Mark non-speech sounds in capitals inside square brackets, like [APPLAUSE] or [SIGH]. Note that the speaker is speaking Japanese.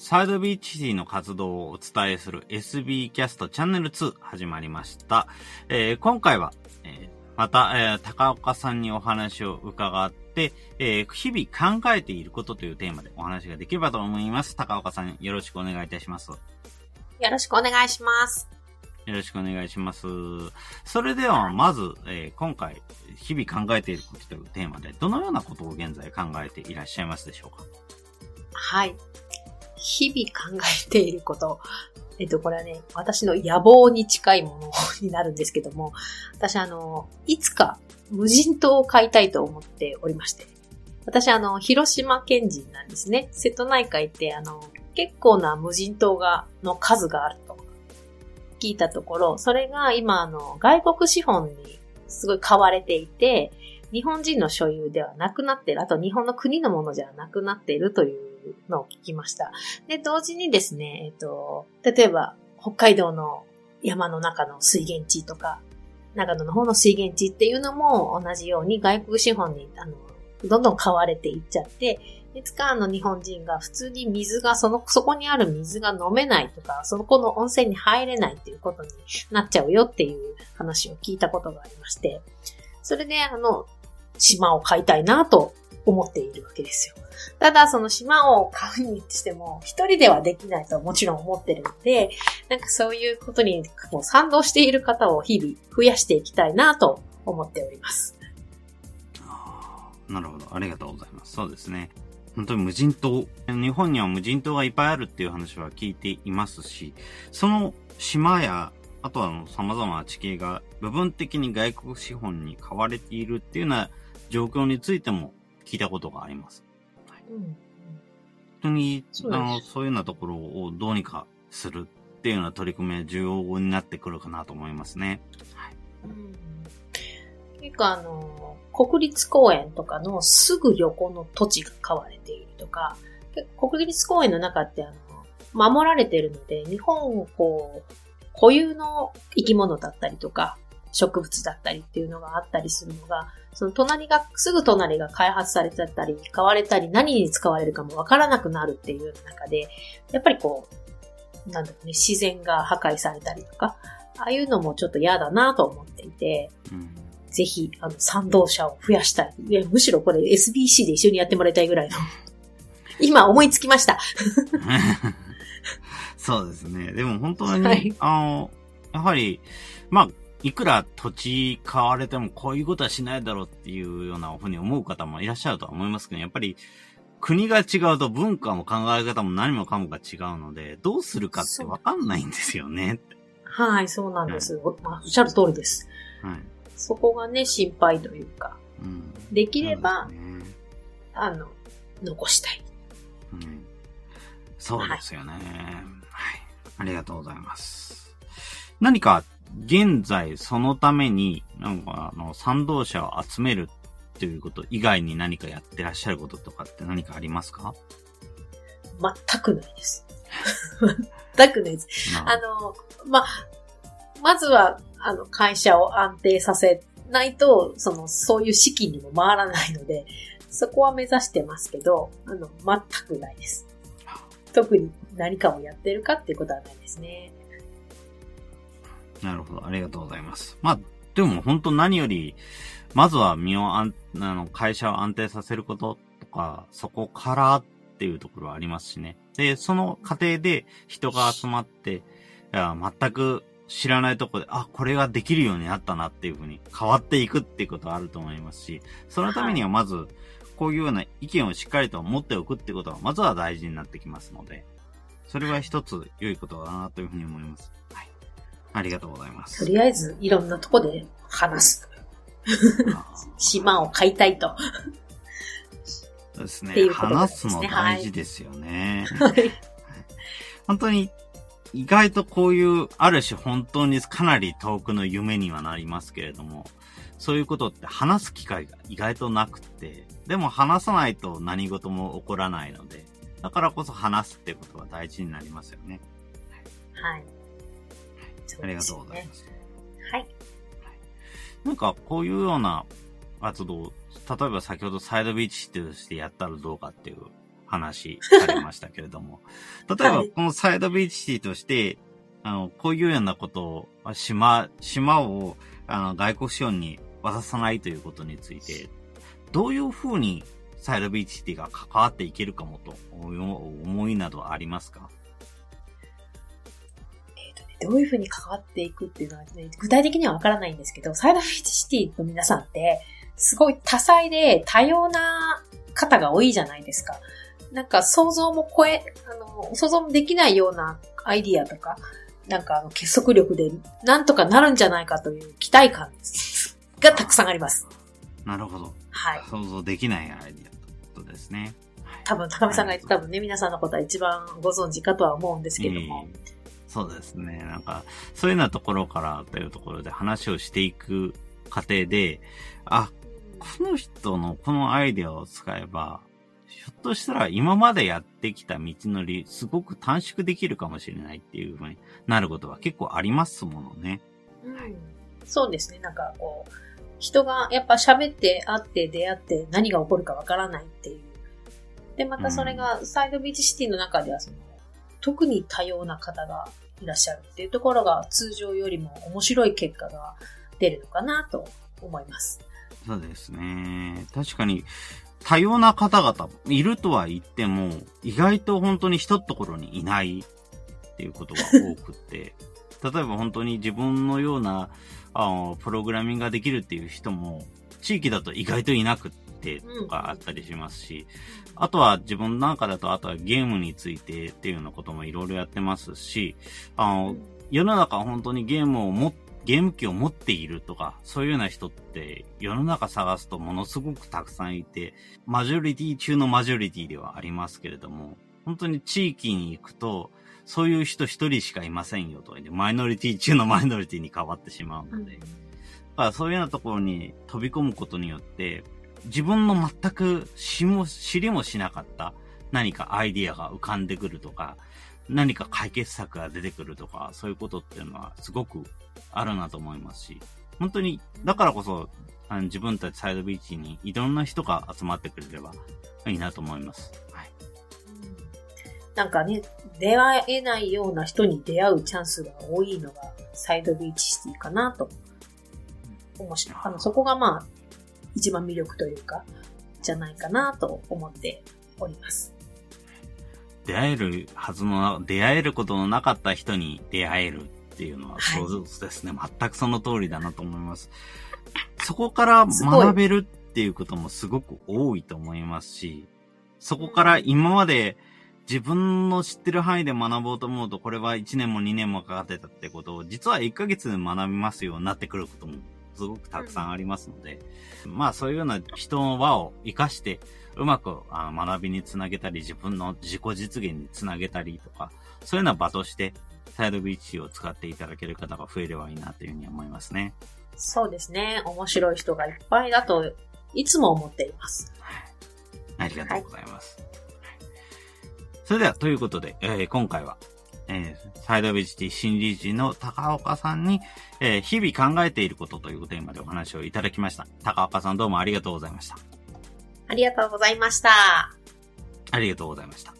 サイドビーチシティの活動をお伝えする SB キャストチャンネル2始まりました。えー、今回は、えー、また、えー、高岡さんにお話を伺って、えー、日々考えていることというテーマでお話ができればと思います。高岡さん、よろしくお願いいたします。よろしくお願いします。よろしくお願いします。それでは、まず、えー、今回、日々考えていることというテーマで、どのようなことを現在考えていらっしゃいますでしょうか？はい。日々考えていること。えっと、これはね、私の野望に近いものになるんですけども、私あの、いつか無人島を買いたいと思っておりまして。私あの、広島県人なんですね。瀬戸内海ってあの、結構な無人島が、の数があると聞いたところ、それが今あの、外国資本にすごい買われていて、日本人の所有ではなくなっている。あと日本の国のものじゃなくなっているというのを聞きました。で、同時にですね、えっと、例えば、北海道の山の中の水源地とか、長野の方の水源地っていうのも同じように外国資本に、あの、どんどん買われていっちゃって、いつかあの日本人が普通に水が、その、そこにある水が飲めないとか、そこの温泉に入れないっていうことになっちゃうよっていう話を聞いたことがありまして、それであの、島を買いたいなと思っているわけですよ。ただ、その島を買うにしても、一人ではできないとはもちろん思ってるので、なんかそういうことにもう賛同している方を日々増やしていきたいなと思っております。なるほど。ありがとうございます。そうですね。本当に無人島、日本には無人島がいっぱいあるっていう話は聞いていますし、その島や、あとは様々な地形が部分的に外国資本に買われているっていうような状況についても聞いたことがあります。うん、本当にあのそういうようなところをどうにかするっていうような取り組みは重要になってくるかなと思いますね。はい、うん、結構あの、国立公園とかのすぐ横の土地が買われているとか、国立公園の中ってあの、守られているので、日本こう、固有の生き物だったりとか、植物だったりっていうのがあったりするのが、その隣が、すぐ隣が開発されちゃったり、買われたり、何に使われるかもわからなくなるっていう中で、やっぱりこう、なんだろうね、自然が破壊されたりとか、ああいうのもちょっと嫌だなと思っていて、うん、ぜひ、あの、賛同者を増やしたい。いや、むしろこれ SBC で一緒にやってもらいたいぐらいの。[LAUGHS] 今思いつきました。[LAUGHS] そうですね。でも本当に、はい、あの、やはり、まあ、いくら土地買われてもこういうことはしないだろうっていうようなふうに思う方もいらっしゃるとは思いますけど、やっぱり国が違うと文化も考え方も何もかもが違うので、どうするかってわかんないんですよね。はい、そうなんです。はい、おっしゃる通りです。はい。そこがね、心配というか、うん、できれば、ね、あの、残したい。うん。そうですよね、はい。はい。ありがとうございます。何か現在そのために、なんかあの、賛同者を集めるっていうこと以外に何かやってらっしゃることとかって何かありますか？全くないです。[LAUGHS] 全くないです。あの、ま、まずは、あの、会社を安定させないと、その、そういう資金にも回らないので、そこは目指してますけど、あの、全くないです。特に何かをやってるかっていうことはないですね。なるほど。ありがとうございます。まあ、でも本当何より、まずは身をあの、会社を安定させることとか、そこからっていうところはありますしね。で、その過程で人が集まって、いや、全く知らないとこで、あ、これができるようになったなっていうふうに変わっていくっていうことはあると思いますし、そのためにはまず、こういうような意見をしっかりと持っておくってことは、まずは大事になってきますので、それは一つ良いことだなというふうに思います。はい。ありがとうございます。とりあえず、いろんなとこで話す。島を買いたいと。そうですね。すね話すの大事ですよね。はい、本当に、意外とこういう、ある種本当にかなり遠くの夢にはなりますけれども、そういうことって話す機会が意外となくて、でも話さないと何事も起こらないので、だからこそ話すってことが大事になりますよね。はい。ありがとうございます。はい。なんか、こういうような活動、例えば先ほどサイドビーチとしてやったらどうかっていう話されましたけれども、[LAUGHS] 例えばはい。このサイドビーチシティとして、あの、こういうようなことを、あ島、島を、あの、外国資本に渡さないということについて、どういうふうにサイドビーチシティが関わっていけるかもという思いなどはありますか？どういうふうに関わっていくっていうのは、ね、具体的にはわからないんですけど、サイドビーチシティの皆さんって、すごい多彩で多様な方が多いじゃないですか。なんか想像も超え、あの、想像もできないようなアイディアとか、なんかあの結束力でなんとかなるんじゃないかという期待感 [LAUGHS] がたくさんあります。なるほど。はい。想像できないアイディアということですね。はい多分、高見さんが言って多分ね、皆さんのことは一番ご存知かとは思うんですけども。ええそうですね。なんか、そういうようなところからというところで話をしていく過程で、あ、この人のこのアイデアを使えば、ひょっとしたら今までやってきた道のり、すごく短縮できるかもしれないっていうふうになることは結構ありますものね。うんそうですね。なんかこう、人がやっぱ喋って会って出会って何が起こるかわからないっていう。で、またそれがサイドビーチシティの中ではその、特に多様な方がいらっしゃるっていうところが通常よりも面白い結果が出るのかなと思います。そうですね。確かに、多様な方々いるとは言っても、意外と本当に一ところにいないっていうことが多くって、[LAUGHS] 例えば本当に自分のような、あの、プログラミングができるっていう人も、地域だと意外といなくって、とかあったりしますし、あとは自分なんかだと、あとはゲームについてっていうようなこともいろいろやってますし、あの、世の中本当にゲームをも、ゲーム機を持っているとか、そういうような人って世の中探すとものすごくたくさんいて、マジョリティ中のマジョリティではありますけれども、本当に地域に行くと、そういう人一人しかいませんよと。マイノリティ中のマイノリティに変わってしまうので。だからそういうようなところに飛び込むことによって、自分の全く知も知りもしなかった何かアイディアが浮かんでくるとか、何か解決策が出てくるとか、そういうことっていうのはすごくあるなと思いますし、本当に、だからこそ、あの自分たちサイドビーチにいろんな人が集まってくれればいいなと思います。はい。なんかね、出会えないような人に出会うチャンスが多いのがサイドビーチシティかなと。面白い。あの、そこがまあ、一番魅力というか、じゃないかなと思っております。出会えるはずの、出会えることのなかった人に出会えるっていうのは、はいそうですね。全くその通りだなと思います。そこから学べるっていうこともすごく多いと思いますし、そこから今まで自分の知ってる範囲で学ぼうと思うと、これは1年も2年もかかってたってことを、実は1ヶ月で学びますようになってくることもすごくたくさんありますので、まあそういうような人の輪を活かして、うまくあの学びにつなげたり、自分の自己実現につなげたりとか、そういうような場として、サイドビーチを使っていただける方が増えればいいなというふうに思いますね。そうですね。面白い人がいっぱいだと、いつも思っています。ありがとうございます。それでは、ということで、えー今回は、えーサイドビーチティ新理事の高岡さんに、えー日々考えていることというテーマでお話をいただきました。高岡さんどうもありがとうございました。ありがとうございました。ありがとうございました。